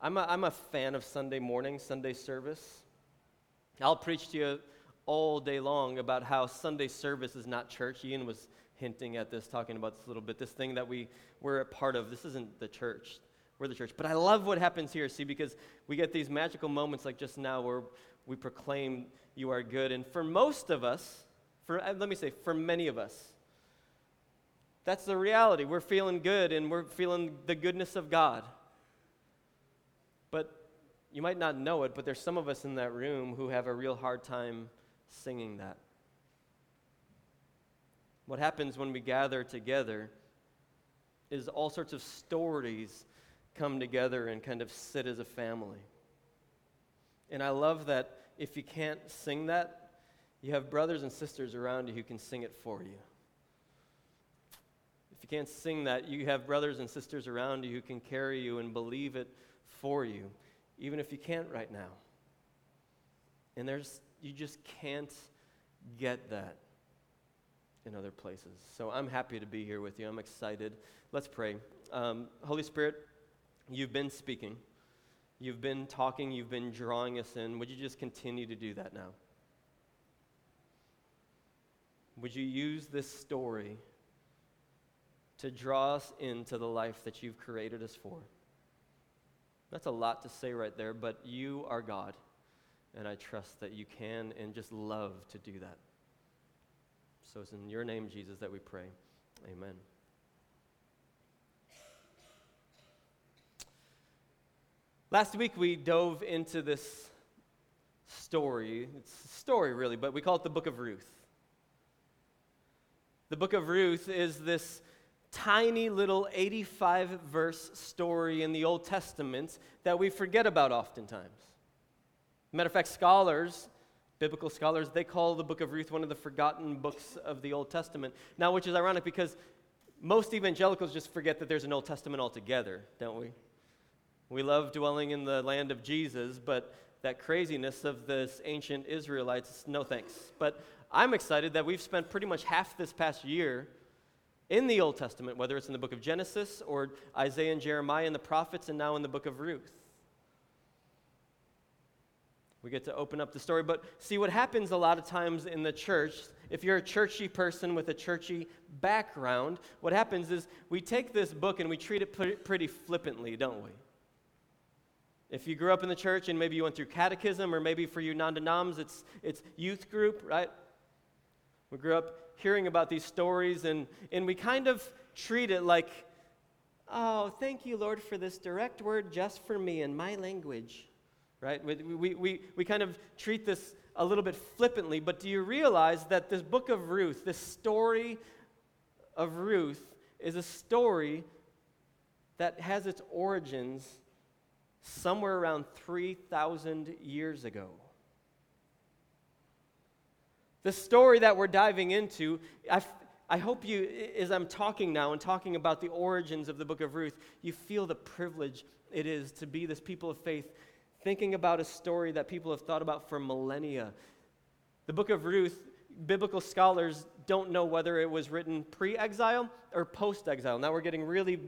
I'm a, I'm a fan of Sunday morning, Sunday service. I'll preach to you all day long about how Sunday service is not church. Ian was hinting at this, talking about this a little bit. This thing that we, we're a part of, this isn't the church. We're the church. But I love what happens here, see, because we get these magical moments like just now where we proclaim you are good. And for most of us, for, uh, let me say, for many of us, that's the reality. We're feeling good and we're feeling the goodness of God. You might not know it, but there's some of us in that room who have a real hard time singing that. What happens when we gather together is all sorts of stories come together and kind of sit as a family. And I love that if you can't sing that, you have brothers and sisters around you who can sing it for you. If you can't sing that, you have brothers and sisters around you who can carry you and believe it for you, even if you can't right now. And there's, you just can't get that in other places. So I'm happy to be here with you. I'm excited. Let's pray. Um, Holy Spirit, you've been speaking, you've been talking, you've been drawing us in. Would you just continue to do that now? Would you use this story to draw us into the life that you've created us for? That's a lot to say right there, but you are God, and I trust that you can and just love to do that. So it's in your name, Jesus, that we pray. Amen. Last week we dove into this story. It's a story, really, but we call it the book of Ruth. The book of Ruth is this tiny little 85 verse story in the Old Testament that we forget about oftentimes. Matter of fact, scholars, biblical scholars, they call the book of Ruth one of the forgotten books of the Old Testament. Now, which is ironic because most evangelicals just forget that there's an Old Testament altogether, don't we? We love dwelling in the land of Jesus, but that craziness of this ancient Israelites, no thanks. But I'm excited that we've spent pretty much half this past year in the Old Testament, whether it's in the book of Genesis or Isaiah and Jeremiah and the prophets, and now in the book of Ruth. We get to open up the story. But see, what happens a lot of times in the church, if you're a churchy person with a churchy background, what happens is we take this book and we treat it pretty flippantly, don't we? If you grew up in the church and maybe you went through catechism, or maybe for you non denoms, it's, it's youth group, right? We grew up hearing about these stories, and, and we kind of treat it like, oh, thank you, Lord, for this direct word just for me in my language, right? We, we, we, we kind of treat this a little bit flippantly, but do you realize that this book of Ruth, this story of Ruth, is a story that has its origins somewhere around 3,000 years ago? The story that we're diving into, I, I hope you, as I'm talking now and talking about the origins of the book of Ruth, you feel the privilege it is to be this people of faith, thinking about a story that people have thought about for millennia. The book of Ruth, biblical scholars don't know whether it was written pre exile or post exile. Now we're getting really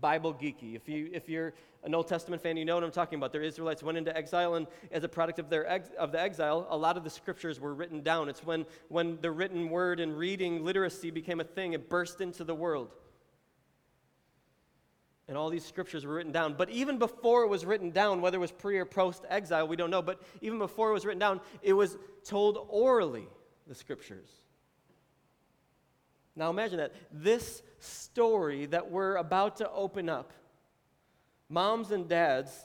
Bible geeky. If, you, if you're an Old Testament fan, you know what I'm talking about. The Israelites went into exile, and as a product of, their ex, of the exile, a lot of the scriptures were written down. It's when, when the written word and reading literacy became a thing, it burst into the world. And all these scriptures were written down. But even before it was written down, whether it was pre or post exile, we don't know. But even before it was written down, it was told orally, the scriptures. Now imagine that. This story that we're about to open up, moms and dads,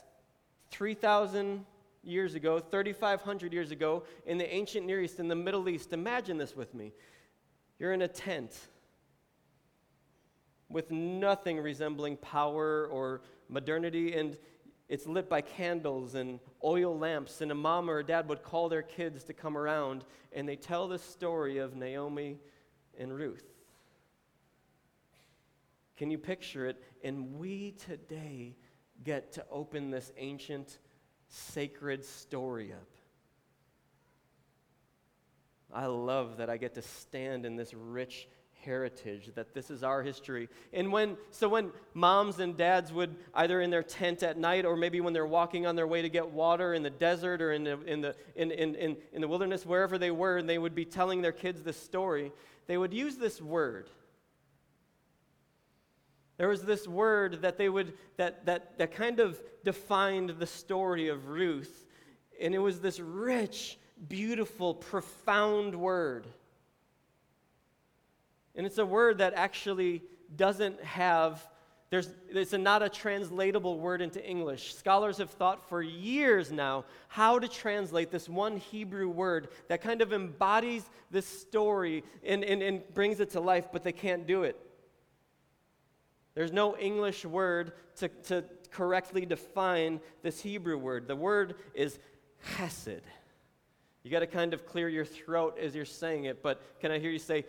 3,000 years ago, 3,500 years ago, in the ancient Near East, in the Middle East, imagine this with me. You're in a tent with nothing resembling power or modernity, and it's lit by candles and oil lamps, and a mom or a dad would call their kids to come around, and they tell the story of Naomi and Ruth. Can you picture it? And we today get to open this ancient, sacred story up. I love that I get to stand in this rich heritage, that this is our history. And when, so when moms and dads would either in their tent at night or maybe when they're walking on their way to get water in the desert or in the, in the, in, in, in, in the wilderness, wherever they were, and they would be telling their kids this story, they would use this word. There was this word that they would, that, that, that kind of defined the story of Ruth. And it was this rich, beautiful, profound word. And it's a word that actually doesn't have, there's, it's a, not a translatable word into English. Scholars have thought for years now how to translate this one Hebrew word that kind of embodies this story and, and, and brings it to life, but they can't do it. There's no English word to, to correctly define this Hebrew word. The word is chesed. You got to kind of clear your throat as you're saying it, but can I hear you say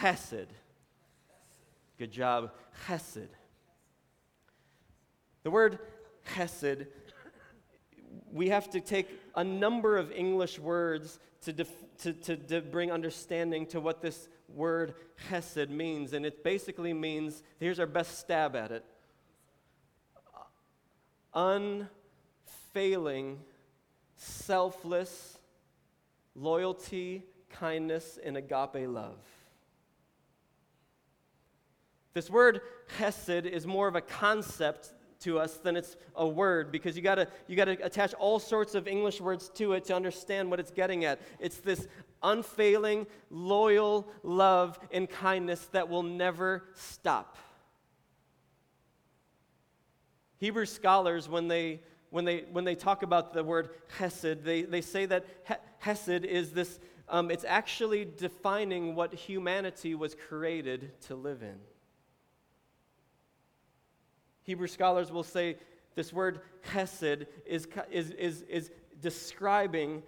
chesed? Good job. Chesed. The word chesed, we have to take a number of English words to, def- to, to, to bring understanding to what this word chesed means. And it basically means here's our best stab at it unfailing selfless loyalty, kindness, and agape love. This word chesed is more of a concept to us than it's a word because you gotta, you gotta attach all sorts of English words to it to understand what it's getting at. It's this unfailing, loyal love and kindness that will never stop. Hebrew scholars, when they when they, when they talk about the word chesed, they, they say that chesed is this, um, it's actually defining what humanity was created to live in. Hebrew scholars will say this word chesed is, is, is, is describing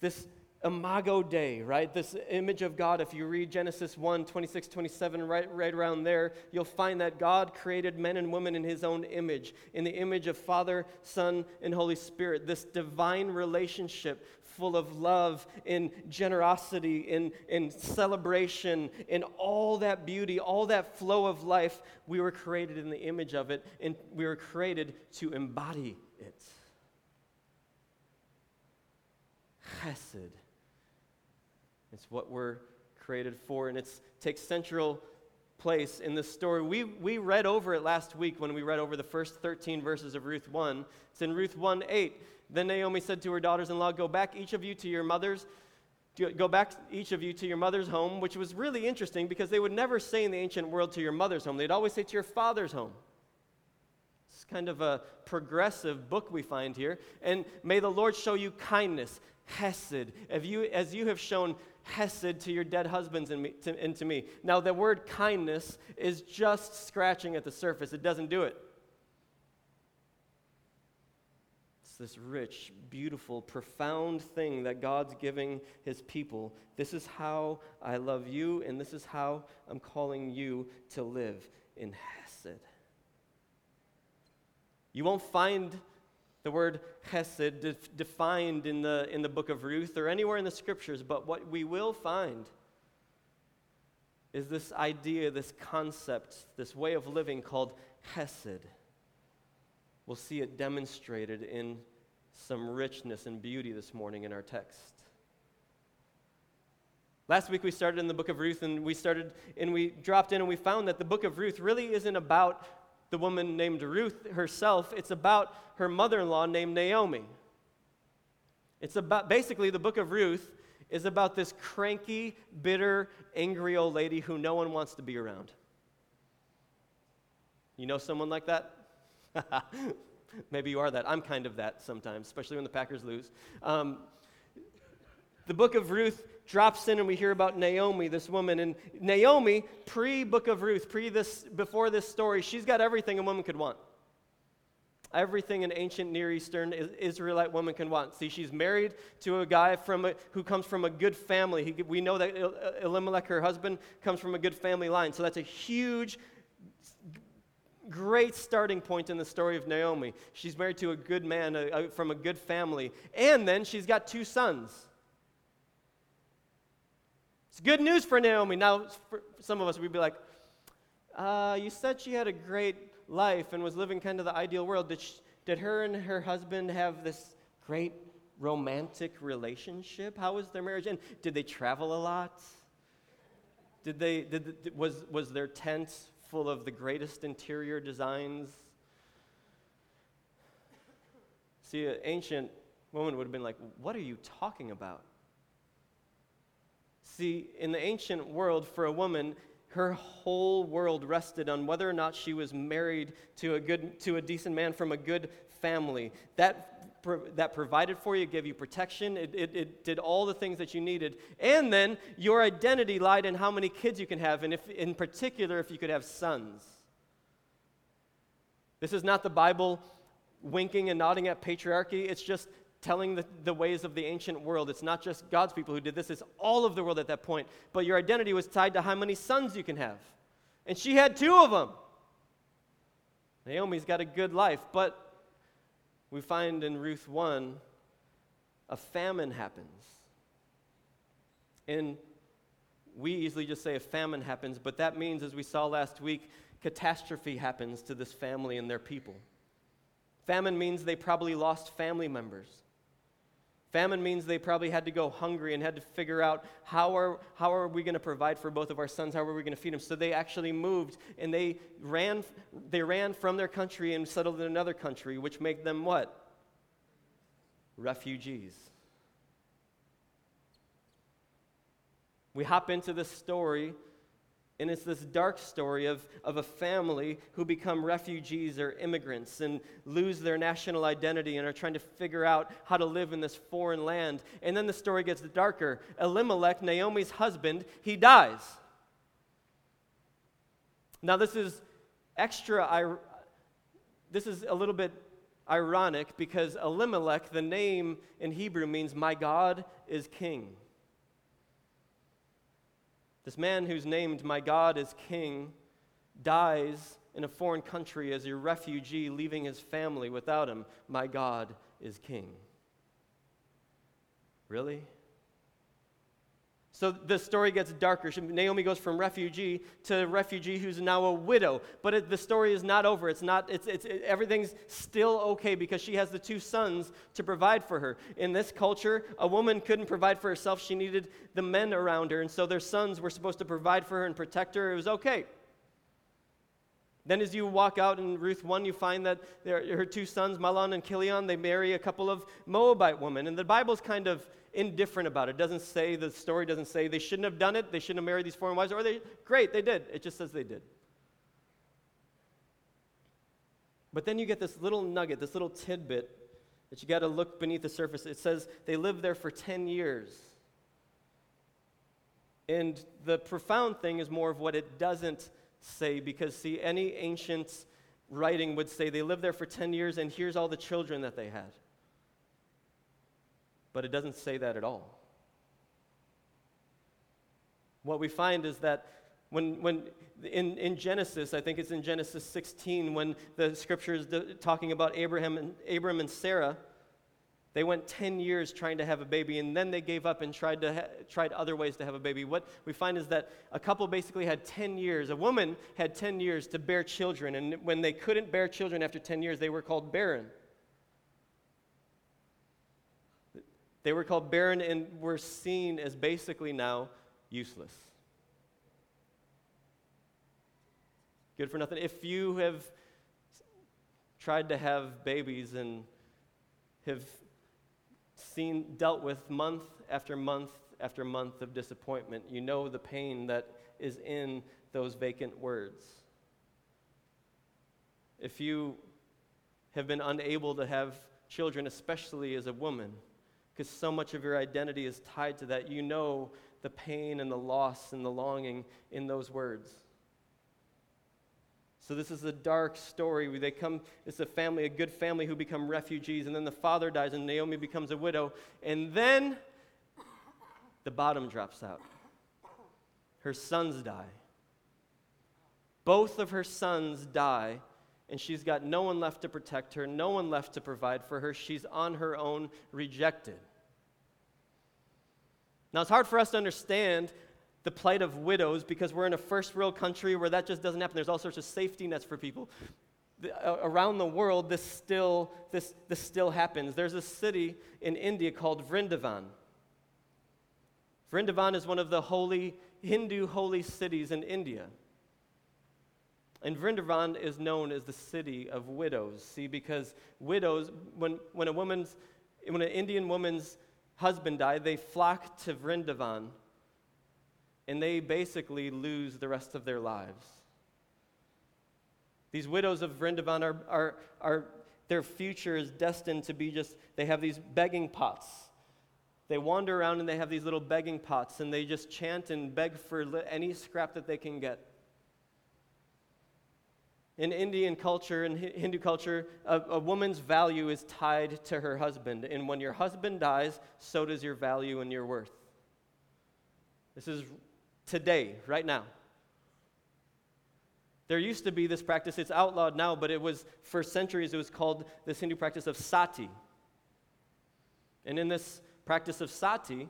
this imago Dei, right? This image of God. If you read Genesis 1 26, 27, right, right around there, you'll find that God created men and women in his own image, in the image of Father, Son, and Holy Spirit. This divine relationship full of love and generosity and, and celebration and all that beauty, all that flow of life. We were created in the image of it, and we were created to embody it. Chesed it's what we're created for, and it takes central place in this story. We, we read over it last week when we read over the first 13 verses of Ruth 1. It's in Ruth 1 8. Then Naomi said to her daughters in law, Go back, each of you, to your mother's. Go back, each of you, to your mother's home, which was really interesting because they would never say in the ancient world to your mother's home. They'd always say to your father's home. It's kind of a progressive book we find here. And may the Lord show you kindness, hesed, as you, as you have shown hesed to your dead husbands and, me, to, and to me. Now, the word kindness is just scratching at the surface, it doesn't do it. It's this rich, beautiful, profound thing that God's giving his people. This is how I love you, and this is how I'm calling you to live in hesed. You won't find the word chesed de- defined in the, in the book of Ruth or anywhere in the scriptures, but what we will find is this idea, this concept, this way of living called chesed. We'll see it demonstrated in some richness and beauty this morning in our text. Last week we started in the book of Ruth and we started and we dropped in and we found that the book of Ruth really isn't about the woman named Ruth herself, it's about her mother in law named Naomi. It's about basically the book of Ruth is about this cranky, bitter, angry old lady who no one wants to be around. You know someone like that? Maybe you are that. I'm kind of that sometimes, especially when the Packers lose. Um, the book of Ruth drops in and we hear about Naomi, this woman. And Naomi, pre book of Ruth, pre this, before this story, she's got everything a woman could want. Everything an ancient Near Eastern Israelite woman can want. See, she's married to a guy from a, who comes from a good family. He, we know that Elimelech, her husband, comes from a good family line. So that's a huge, great starting point in the story of Naomi. She's married to a good man a, a, from a good family. And then she's got two sons. It's good news for Naomi. Now, for some of us, we'd be like, uh, You said she had a great life and was living kind of the ideal world. Did, she, did her and her husband have this great romantic relationship? How was their marriage? And did they travel a lot? Did they, did, was, was their tent full of the greatest interior designs? See, an ancient woman would have been like, What are you talking about? See, in the ancient world, for a woman, her whole world rested on whether or not she was married to a good to a decent man from a good family. That that provided for you gave you protection. It, it, it, did all the things that you needed. And then your identity lied in how many kids you can have and if in particular if you could have sons. This is not the bible winking and nodding at patriarchy. It's just telling the, the ways of the ancient world. It's not just God's people who did this, it's all of the world at that point. But your identity was tied to how many sons you can have. And she had two of them. Naomi's got a good life, but we find in Ruth 1 a famine happens. And we easily just say a famine happens, but that means, as we saw last week, catastrophe happens to this family and their people. Famine means they probably lost family members. Famine means they probably had to go hungry and had to figure out how are, how are we going to provide for both of our sons? How are we going to feed them? So they actually moved and they ran, they ran from their country and settled in another country, which made them what? Refugees. We hop into this story and it's this dark story of, of a family who become refugees or immigrants and lose their national identity and are trying to figure out how to live in this foreign land. And then the story gets darker. Elimelech, Naomi's husband, he dies. Now, this is extra, this is a little bit ironic because Elimelech, the name in Hebrew, means my God is king. This man who's named My God is King dies in a foreign country as a refugee, leaving his family without him. My God is King. Really? So the story gets darker. Naomi goes from refugee to refugee who's now a widow. But it, the story is not over. It's not, it's, it's, it, everything's still okay because she has the two sons to provide for her. In this culture, a woman couldn't provide for herself. She needed the men around her. And so their sons were supposed to provide for her and protect her. It was okay. Then, as you walk out in Ruth 1, you find that her two sons, Mahlon and Chilion, they marry a couple of Moabite women. And the Bible's kind of indifferent about it. It doesn't say, the story doesn't say they shouldn't have done it, they shouldn't have married these foreign wives, or they, great, they did. It just says they did. But then you get this little nugget, this little tidbit that you got to look beneath the surface. It says they lived there for 10 years. And the profound thing is more of what it doesn't say, because see, any ancient writing would say they lived there for 10 years and here's all the children that they had but it doesn't say that at all. What we find is that when, when in, in Genesis, I think it's in Genesis 16, when the scripture is talking about Abraham and, Abram and Sarah, they went 10 years trying to have a baby, and then they gave up and tried, to ha- tried other ways to have a baby. What we find is that a couple basically had 10 years. A woman had 10 years to bear children, and when they couldn't bear children after 10 years, they were called barren. They were called barren and were seen as basically now useless. Good for nothing. If you have tried to have babies and have seen, dealt with month after month after month of disappointment, you know the pain that is in those vacant words. If you have been unable to have children, especially as a woman, because so much of your identity is tied to that. You know the pain and the loss and the longing in those words. So this is a dark story. They come, it's a family, a good family who become refugees, and then the father dies, and Naomi becomes a widow, and then the bottom drops out. Her sons die. Both of her sons die, and she's got no one left to protect her, no one left to provide for her. She's on her own, rejected. Now, it's hard for us to understand the plight of widows because we're in a first world country where that just doesn't happen. There's all sorts of safety nets for people. The, uh, around the world, this still, this, this still happens. There's a city in India called Vrindavan. Vrindavan is one of the holy, Hindu holy cities in India. And Vrindavan is known as the city of widows. See, because widows, when, when a woman's, when an Indian woman's husband died, they flock to Vrindavan and they basically lose the rest of their lives. These widows of Vrindavan are, are, are their future is destined to be just, they have these begging pots. They wander around and they have these little begging pots and they just chant and beg for any scrap that they can get. In Indian culture and Hindu culture, a, a, woman's value is tied to her husband. And when your husband dies, so does your value and your worth. This is today, right now. There used to be this practice, it's outlawed now, but it was for centuries, it was called this Hindu practice of sati. And in this practice of sati,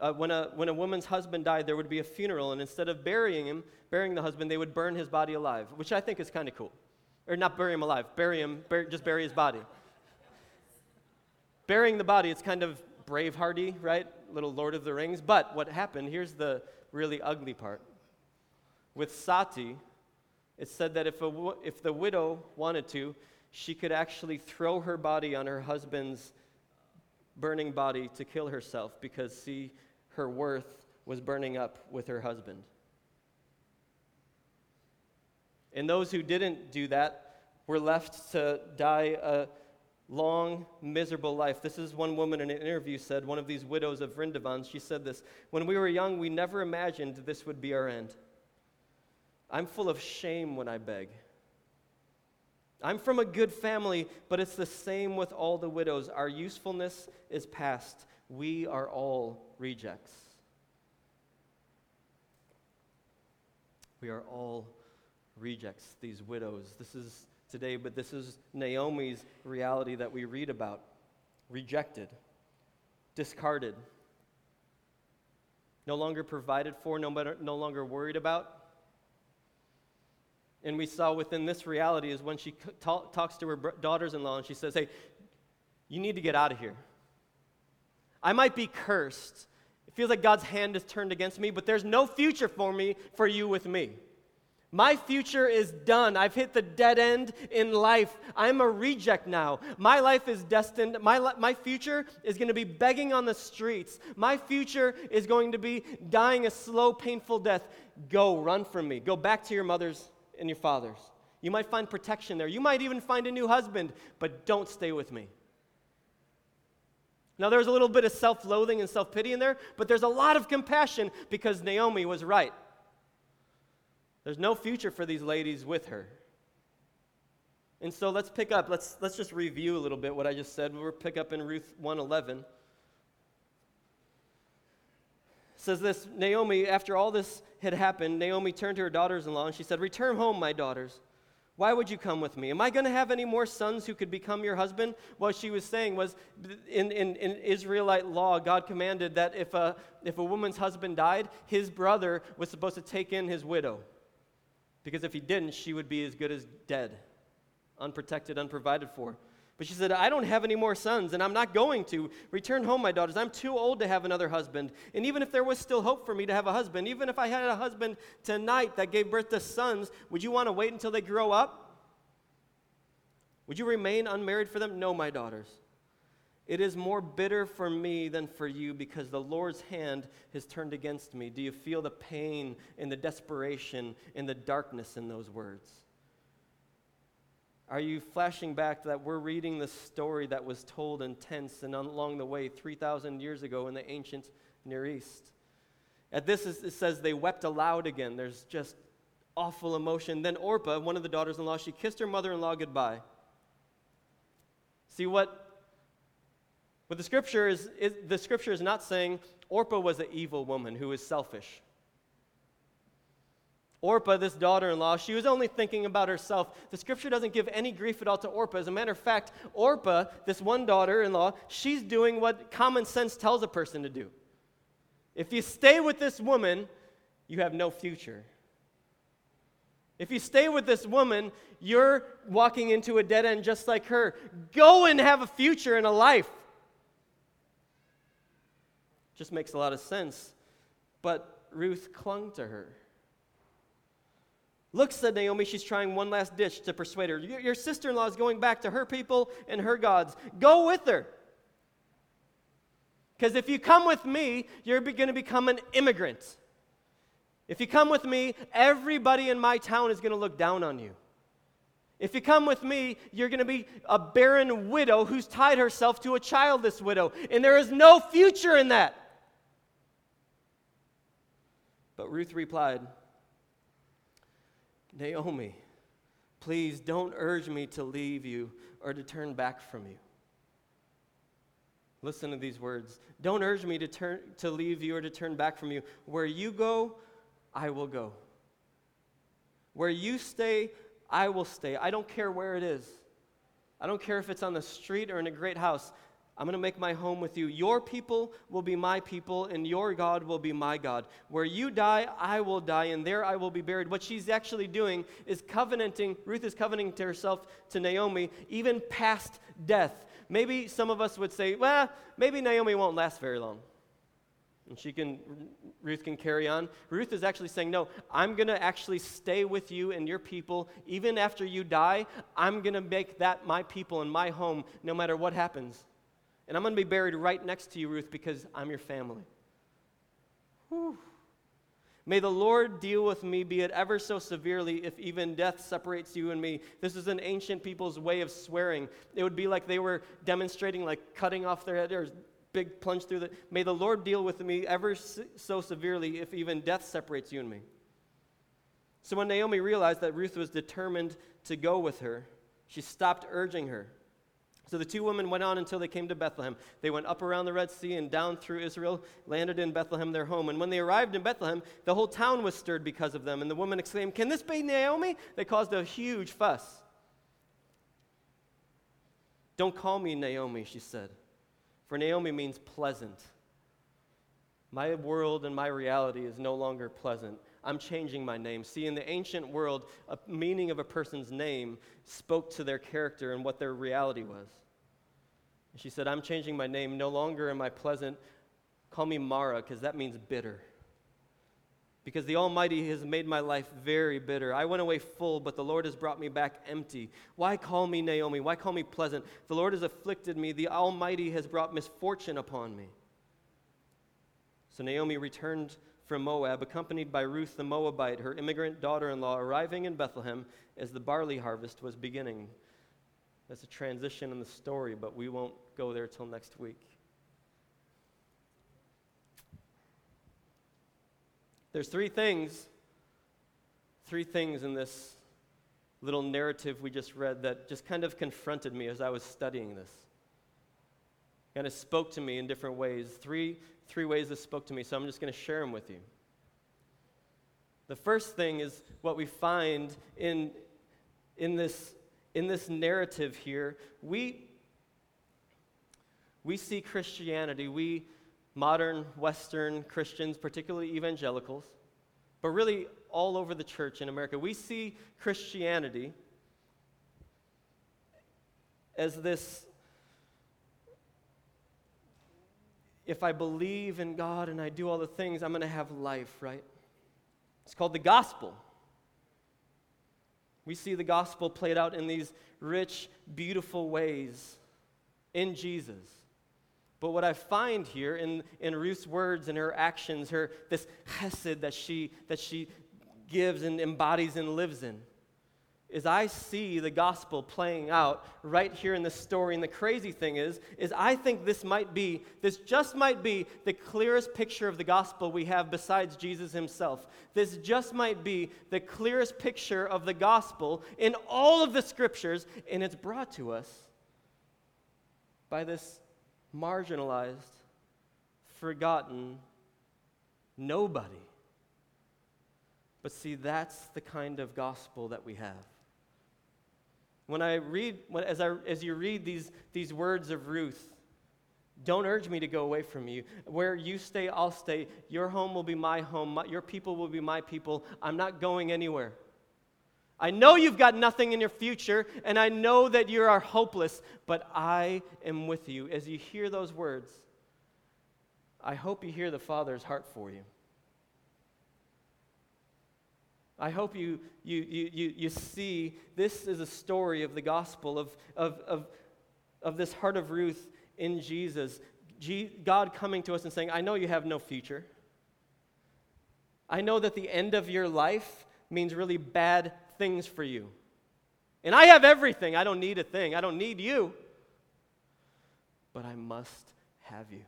uh, when, a, when a woman's husband died, there would be a funeral, and instead of burying him, burying the husband, they would burn his body alive, which I think is kind of cool. Or not bury him alive, bury him, just bury his body. Burying the body, it's kind of bravehearty, right? Little Lord of the Rings. But what happened, here's the really ugly part. With Sati, it said that if, a, if the widow wanted to, she could actually throw her body on her husband's burning body to kill herself because, see, her worth was burning up with her husband. And those who didn't do that were left to die a long, miserable life. This is one woman in an interview said, one of these widows of Vrindavan, she said this When we were young, we never imagined this would be our end. I'm full of shame when I beg. I'm from a good family, but it's the same with all the widows. Our usefulness is past. We are all rejects. We are all rejects, these widows. This is today, but this is Naomi's reality that we read about rejected, discarded, no longer provided for, no, better, no longer worried about. And we saw within this reality is when she ta- talks to her daughters in law and she says, Hey, you need to get out of here. I might be cursed. It feels like God's hand is turned against me, but there's no future for me for you with me. My future is done. I've hit the dead end in life. I'm a reject now. My life is destined. My, my future is going to be begging on the streets. My future is going to be dying a slow, painful death. Go, run from me. Go back to your mothers and your fathers. You might find protection there. You might even find a new husband, but don't stay with me. Now, there's a little bit of self loathing and self pity in there, but there's a lot of compassion because Naomi was right. There's no future for these ladies with her. And so let's pick up, let's, let's just review a little bit what I just said. We'll pick up in Ruth 111. It says this Naomi, after all this had happened, Naomi turned to her daughters in law and she said, Return home, my daughters. Why would you come with me? Am I going to have any more sons who could become your husband? What she was saying was in, in, in Israelite law, God commanded that if a, if a woman's husband died, his brother was supposed to take in his widow. Because if he didn't, she would be as good as dead, unprotected, unprovided for. But she said, I don't have any more sons, and I'm not going to. Return home, my daughters. I'm too old to have another husband. And even if there was still hope for me to have a husband, even if I had a husband tonight that gave birth to sons, would you want to wait until they grow up? Would you remain unmarried for them? No, my daughters. It is more bitter for me than for you because the Lord's hand has turned against me. Do you feel the pain and the desperation and the darkness in those words? Are you flashing back that we're reading the story that was told in tents and along the way 3,000 years ago in the ancient Near East? At this, it says they wept aloud again. There's just awful emotion. Then Orpah, one of the daughters in law, she kissed her mother in law goodbye. See, what but the scripture is, is, the scripture is not saying Orpah was an evil woman who was selfish. Orpah, this daughter in law, she was only thinking about herself. The scripture doesn't give any grief at all to Orpah. As a matter of fact, Orpah, this one daughter in law, she's doing what common sense tells a person to do. If you stay with this woman, you have no future. If you stay with this woman, you're walking into a dead end just like her. Go and have a future and a life. Just makes a lot of sense. But Ruth clung to her. Look, said Naomi, she's trying one last ditch to persuade her. Your sister in law is going back to her people and her gods. Go with her. Because if you come with me, you're going to become an immigrant. If you come with me, everybody in my town is going to look down on you. If you come with me, you're going to be a barren widow who's tied herself to a childless widow. And there is no future in that. But Ruth replied, Naomi, please don't urge me to leave you or to turn back from you. Listen to these words. Don't urge me to, turn, to leave you or to turn back from you. Where you go, I will go. Where you stay, I will stay. I don't care where it is. I don't care if it's on the street or in a great house. I'm going to make my home with you. Your people will be my people, and your God will be my God. Where you die, I will die, and there I will be buried. What she's actually doing is covenanting, Ruth is covenanting to herself to Naomi, even past death. Maybe some of us would say, well, maybe Naomi won't last very long. And she can, Ruth can carry on. Ruth is actually saying, No, I'm going to actually stay with you and your people. Even after you die, I'm going to make that my people and my home no matter what happens. And I'm going to be buried right next to you, Ruth, because I'm your family. Whew. May the Lord deal with me, be it ever so severely, if even death separates you and me. This is an ancient people's way of swearing. It would be like they were demonstrating, like cutting off their head or big plunge through the. May the Lord deal with me ever so severely, if even death separates you and me. So when Naomi realized that Ruth was determined to go with her, she stopped urging her. So the two women went on until they came to Bethlehem. They went up around the Red Sea and down through Israel, landed in Bethlehem, their home. And when they arrived in Bethlehem, the whole town was stirred because of them. And the women exclaimed, Can this be Naomi? They caused a huge fuss. Don't call me Naomi, she said, for Naomi means pleasant. My world and my reality is no longer pleasant. I'm changing my name. See, in the ancient world, a meaning of a person's name spoke to their character and what their reality was. And she said, I'm changing my name. No longer am I pleasant. Call me Mara, because that means bitter. Because the Almighty has made my life very bitter. I went away full, but the Lord has brought me back empty. Why call me Naomi? Why call me pleasant? The Lord has afflicted me. The Almighty has brought misfortune upon me. So Naomi returned from Moab, accompanied by Ruth the Moabite, her immigrant daughter in law, arriving in Bethlehem as the barley harvest was beginning. That's a transition in the story, but we won't go there till next week. There's three things, three things in this little narrative we just read that just kind of confronted me as I was studying this. Kind of spoke to me in different ways. Three three ways this spoke to me, so I'm just going to share them with you. The first thing is what we find in, in, this, in this narrative here. We, we see Christianity, we modern Western Christians, particularly evangelicals, but really all over the church in America, we see Christianity as this if I believe in God and I do all the things, I'm going to have life, right? It's called the gospel. We see the gospel played out in these rich, beautiful ways in Jesus. But what I find here in, in Ruth's words and her actions, her this chesed that she that she gives and embodies and lives in, is I see the gospel playing out right here in this story. And the crazy thing is, is I think this might be, this just might be the clearest picture of the gospel we have besides Jesus himself. This just might be the clearest picture of the gospel in all of the scriptures, and it's brought to us by this marginalized, forgotten nobody. But see, that's the kind of gospel that we have. When I read, when, as, I, as you read these, these words of Ruth, Don't urge me to go away from you. Where you stay, I'll stay. Your home will be my home. My, your people will be my people. I'm not going anywhere. I know you've got nothing in your future, and I know that you are hopeless, but I am with you. As you hear those words, I hope you hear the Father's heart for you. I hope you, you, you, you, see this is a story of the gospel, of, of, of, of this heart of Ruth in Jesus. God coming to us and saying, I know you have no future. I know that the end of your life means really bad things for you. And I have everything. I don't need a thing. I don't need you. But I must have you.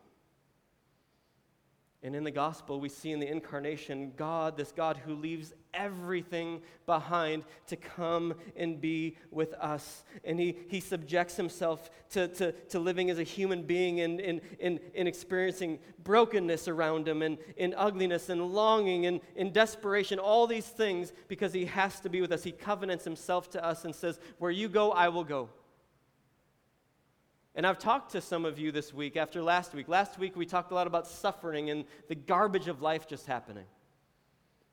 And in the gospel, we see in the incarnation God, this God who leaves everything behind to come and be with us. And he, he subjects himself to, to, to living as a human being and, and, and, and experiencing brokenness around him and, and ugliness and longing and, and desperation, all these things because he has to be with us. He covenants himself to us and says, Where you go, I will go. And I've talked to some of you this week after last week. Last week we talked a lot about suffering and the garbage of life just happening.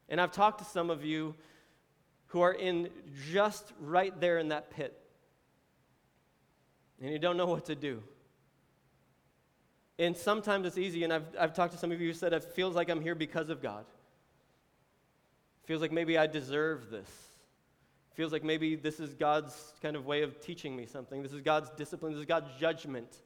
And I've talked to some of you who are in just right there in that pit. And you don't know what to do. And sometimes it's easy, and I've, I've talked to some of you who said it feels like I'm here because of God. It feels like maybe I deserve this. Feels like maybe this is God's kind of way of teaching me something. This is God's discipline. This is God's judgment.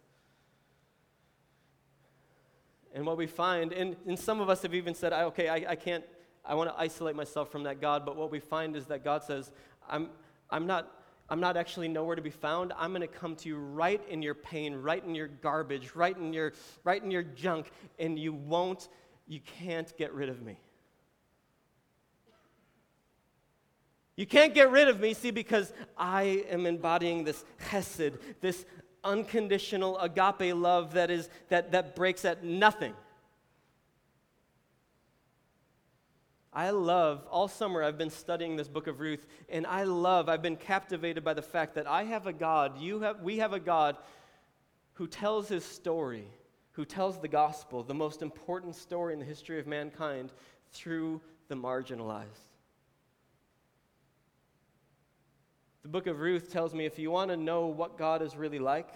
And what we find, and, and some of us have even said, okay, I, I can't, I want to isolate myself from that God. But what we find is that God says, I'm, I'm, not, I'm not actually nowhere to be found. I'm going to come to you right in your pain, right in your garbage, right in your, right in your junk, and you won't, you can't get rid of me. You can't get rid of me, see, because I am embodying this chesed, this unconditional agape love that, is, that, that breaks at nothing. I love, all summer I've been studying this book of Ruth, and I love, I've been captivated by the fact that I have a God, you have, we have a God who tells his story, who tells the gospel, the most important story in the history of mankind, through the marginalized. The book of Ruth tells me if you want to know what God is really like,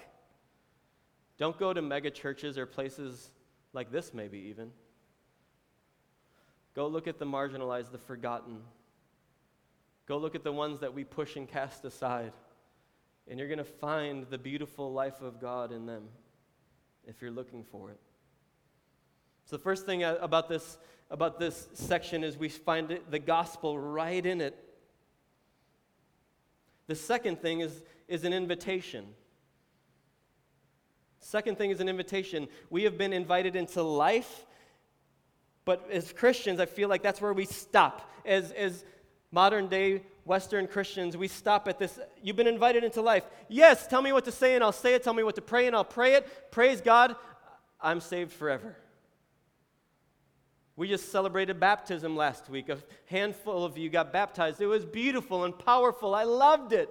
don't go to mega churches or places like this, maybe even. Go look at the marginalized, the forgotten. Go look at the ones that we push and cast aside. And you're going to find the beautiful life of God in them if you're looking for it. So, the first thing about this, about this section is we find it, the gospel right in it the second thing is, is an invitation. Second thing is an invitation. We have been invited into life, but as Christians, I feel like that's where we stop. As, as modern day Western Christians, we stop at this. You've been invited into life. Yes, tell me what to say and I'll say it. Tell me what to pray and I'll pray it. Praise God, I'm saved forever. We just celebrated baptism last week. A handful of you got baptized. It was beautiful and powerful. I loved it.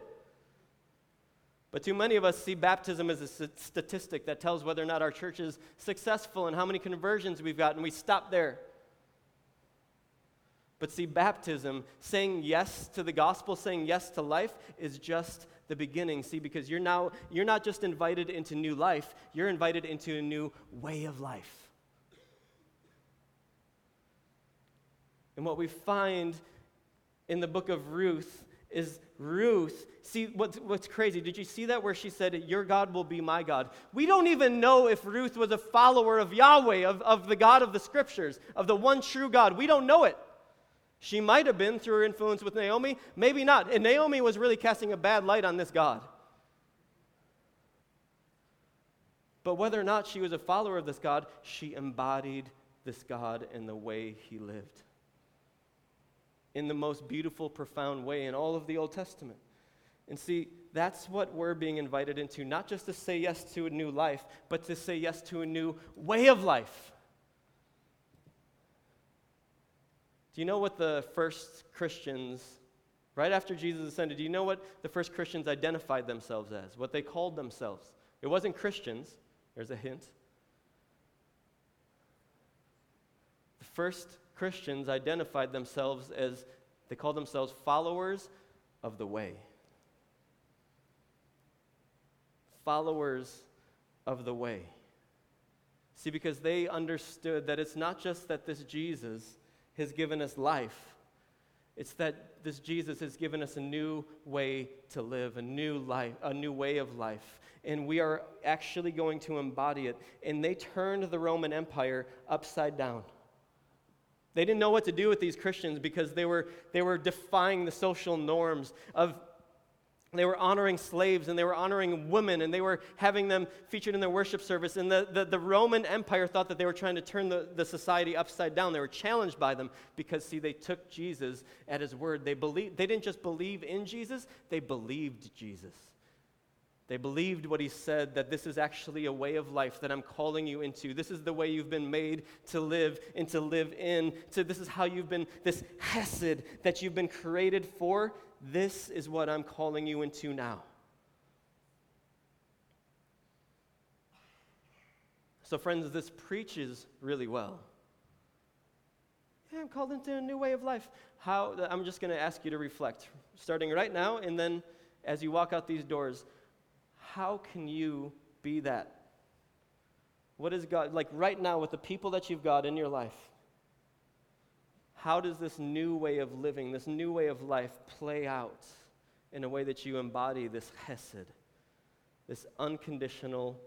But too many of us see baptism as a statistic that tells whether or not our church is successful and how many conversions we've got, and we stop there. But see, baptism, saying yes to the gospel, saying yes to life, is just the beginning. See, because you're now you're not just invited into new life, you're invited into a new way of life. And what we find in the book of Ruth is Ruth. See, what's, what's crazy? Did you see that where she said, Your God will be my God? We don't even know if Ruth was a follower of Yahweh, of, of the God of the scriptures, of the one true God. We don't know it. She might have been through her influence with Naomi, maybe not. And Naomi was really casting a bad light on this God. But whether or not she was a follower of this God, she embodied this God in the way he lived in the most beautiful, profound way in all of the Old Testament. And see, that's what we're being invited into, not just to say yes to a new life, but to say yes to a new way of life. Do you know what the first Christians, right after Jesus ascended, do you know what the first Christians identified themselves as, what they called themselves? It wasn't Christians, there's a hint. The first Christians identified themselves as, they called themselves followers of the way. Followers of the way. See, because they understood that it's not just that this Jesus has given us life, it's that this Jesus has given us a new way to live, a new life, a new way of life. And we are actually going to embody it. And they turned the Roman Empire upside down. They didn't know what to do with these Christians because they were, they were defying the social norms of they were honoring slaves and they were honoring women and they were having them featured in their worship service. And the, the, the, Roman Empire thought that they were trying to turn the, the society upside down. They were challenged by them because, see, they took Jesus at his word. They, believed, they didn't just believe in Jesus, they believed Jesus. They believed what he said that this is actually a way of life that I'm calling you into. This is the way you've been made to live and to live in. To this is how you've been, this hesed that you've been created for. This is what I'm calling you into now. So, friends, this preaches really well. Yeah, I'm called into a new way of life. How? I'm just going to ask you to reflect, starting right now, and then as you walk out these doors how can you be that? What is God, like right now with the people that you've got in your life? How does this new way of living, this new way of life play out in a way that you embody this hesed, this unconditional,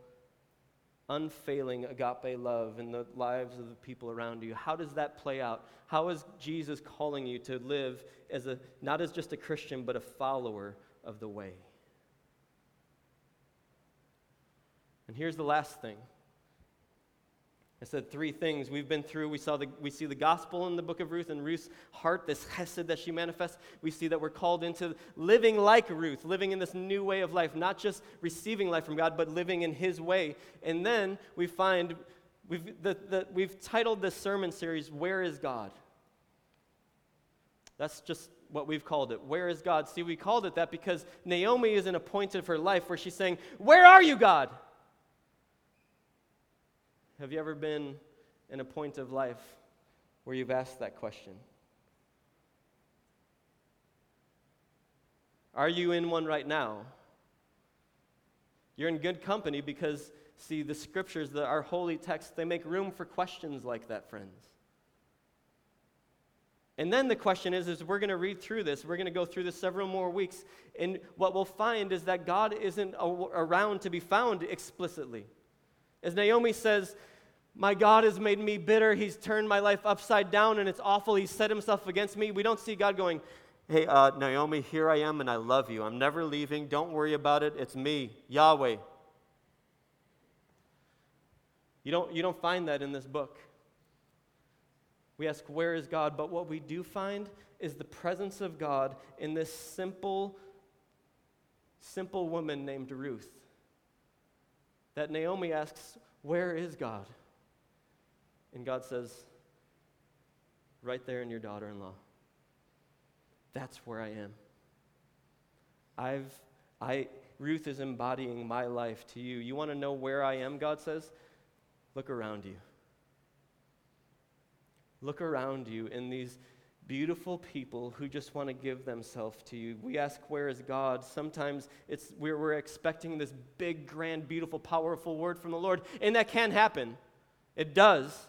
unfailing agape love in the lives of the people around you? How does that play out? How is Jesus calling you to live as a, not as just a Christian, but a follower of the way? And here's the last thing. I said three things we've been through. We, saw the, we see the gospel in the book of Ruth and Ruth's heart, this hesed that she manifests. We see that we're called into living like Ruth, living in this new way of life, not just receiving life from God, but living in His way. And then we find we've, the, the, we've titled this sermon series, Where is God? That's just what we've called it. Where is God? See, we called it that because Naomi is in a point of her life where she's saying, Where are you, God? Have you ever been in a point of life where you've asked that question? Are you in one right now? You're in good company because, see, the scriptures, the, our holy texts, they make room for questions like that, friends. And then the question is, is we're going to read through this. We're going to go through this several more weeks. And what we'll find is that God isn't around to be found explicitly. As Naomi says, my God has made me bitter. He's turned my life upside down and it's awful. He's set himself against me. We don't see God going, Hey, uh, Naomi, here I am and I love you. I'm never leaving. Don't worry about it. It's me, Yahweh. You don't, you don't find that in this book. We ask, Where is God? But what we do find is the presence of God in this simple, simple woman named Ruth. That Naomi asks, Where is God? And God says, right there in your daughter in law. That's where I am. I've, I, Ruth is embodying my life to you. You want to know where I am, God says? Look around you. Look around you in these beautiful people who just want to give themselves to you. We ask, Where is God? Sometimes it's, we're, we're expecting this big, grand, beautiful, powerful word from the Lord, and that can happen. It does.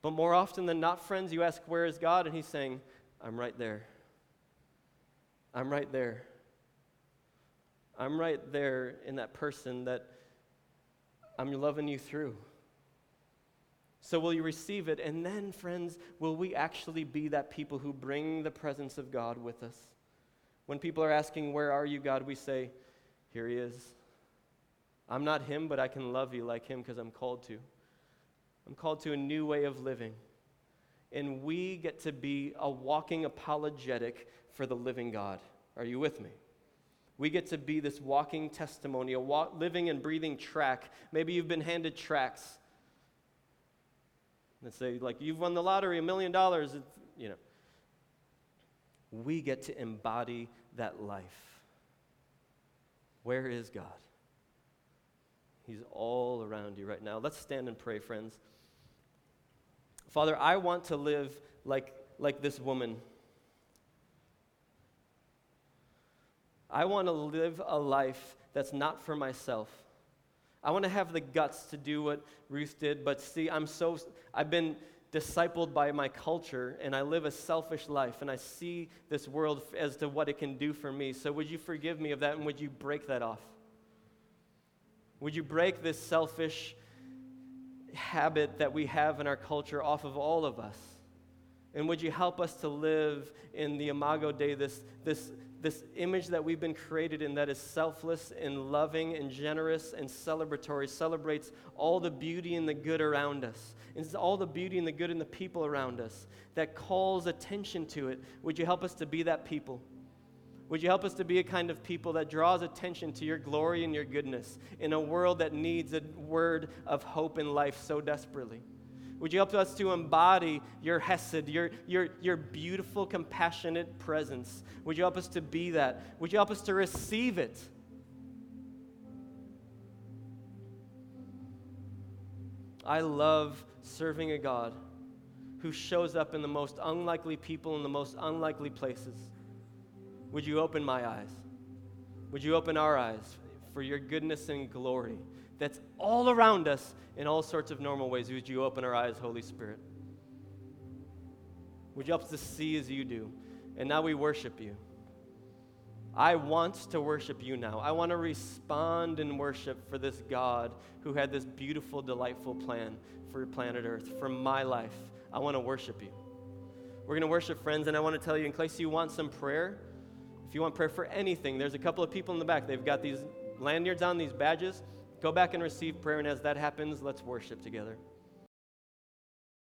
But more often than not, friends, you ask, Where is God? And He's saying, I'm right there. I'm right there. I'm right there in that person that I'm loving you through. So, will you receive it? And then, friends, will we actually be that people who bring the presence of God with us? When people are asking, Where are you, God? we say, Here He is. I'm not Him, but I can love you like Him because I'm called to. I'm called to a new way of living. And we get to be a walking apologetic for the living God. Are you with me? We get to be this walking testimony, a walk, living and breathing track. Maybe you've been handed tracks that say, like, you've won the lottery, a million dollars. You know. We get to embody that life. Where is God? He's all around you right now. Let's stand and pray, friends. Father, I want to live like, like this woman. I want to live a life that's not for myself. I want to have the guts to do what Ruth did, but see, I'm so, I've been discipled by my culture and I live a selfish life and I see this world as to what it can do for me. So would you forgive me of that and would you break that off? Would you break this selfish habit that we have in our culture off of all of us? And would you help us to live in the Imago Dei, this, this, this image that we've been created in that is selfless and loving and generous and celebratory, celebrates all the beauty and the good around us. It's all the beauty and the good in the people around us that calls attention to it. Would you help us to be that people? Would you help us to be a kind of people that draws attention to your glory and your goodness in a world that needs a word of hope and life so desperately? Would you help us to embody your Hesed, your, your, your beautiful, compassionate presence? Would you help us to be that? Would you help us to receive it? I love serving a God who shows up in the most unlikely people in the most unlikely places. Would you open my eyes? Would you open our eyes for your goodness and glory? That's all around us in all sorts of normal ways. Would you open our eyes, Holy Spirit? Would you help us to see as you do? And now we worship you. I want to worship you now. I want to respond in worship for this God who had this beautiful, delightful plan for planet Earth, for my life. I want to worship you. We're going to worship, friends, and I want to tell you in case you want some prayer, if you want prayer for anything, there's a couple of people in the back. They've got these lanyards on, these badges. Go back and receive prayer, and as that happens, let's worship together.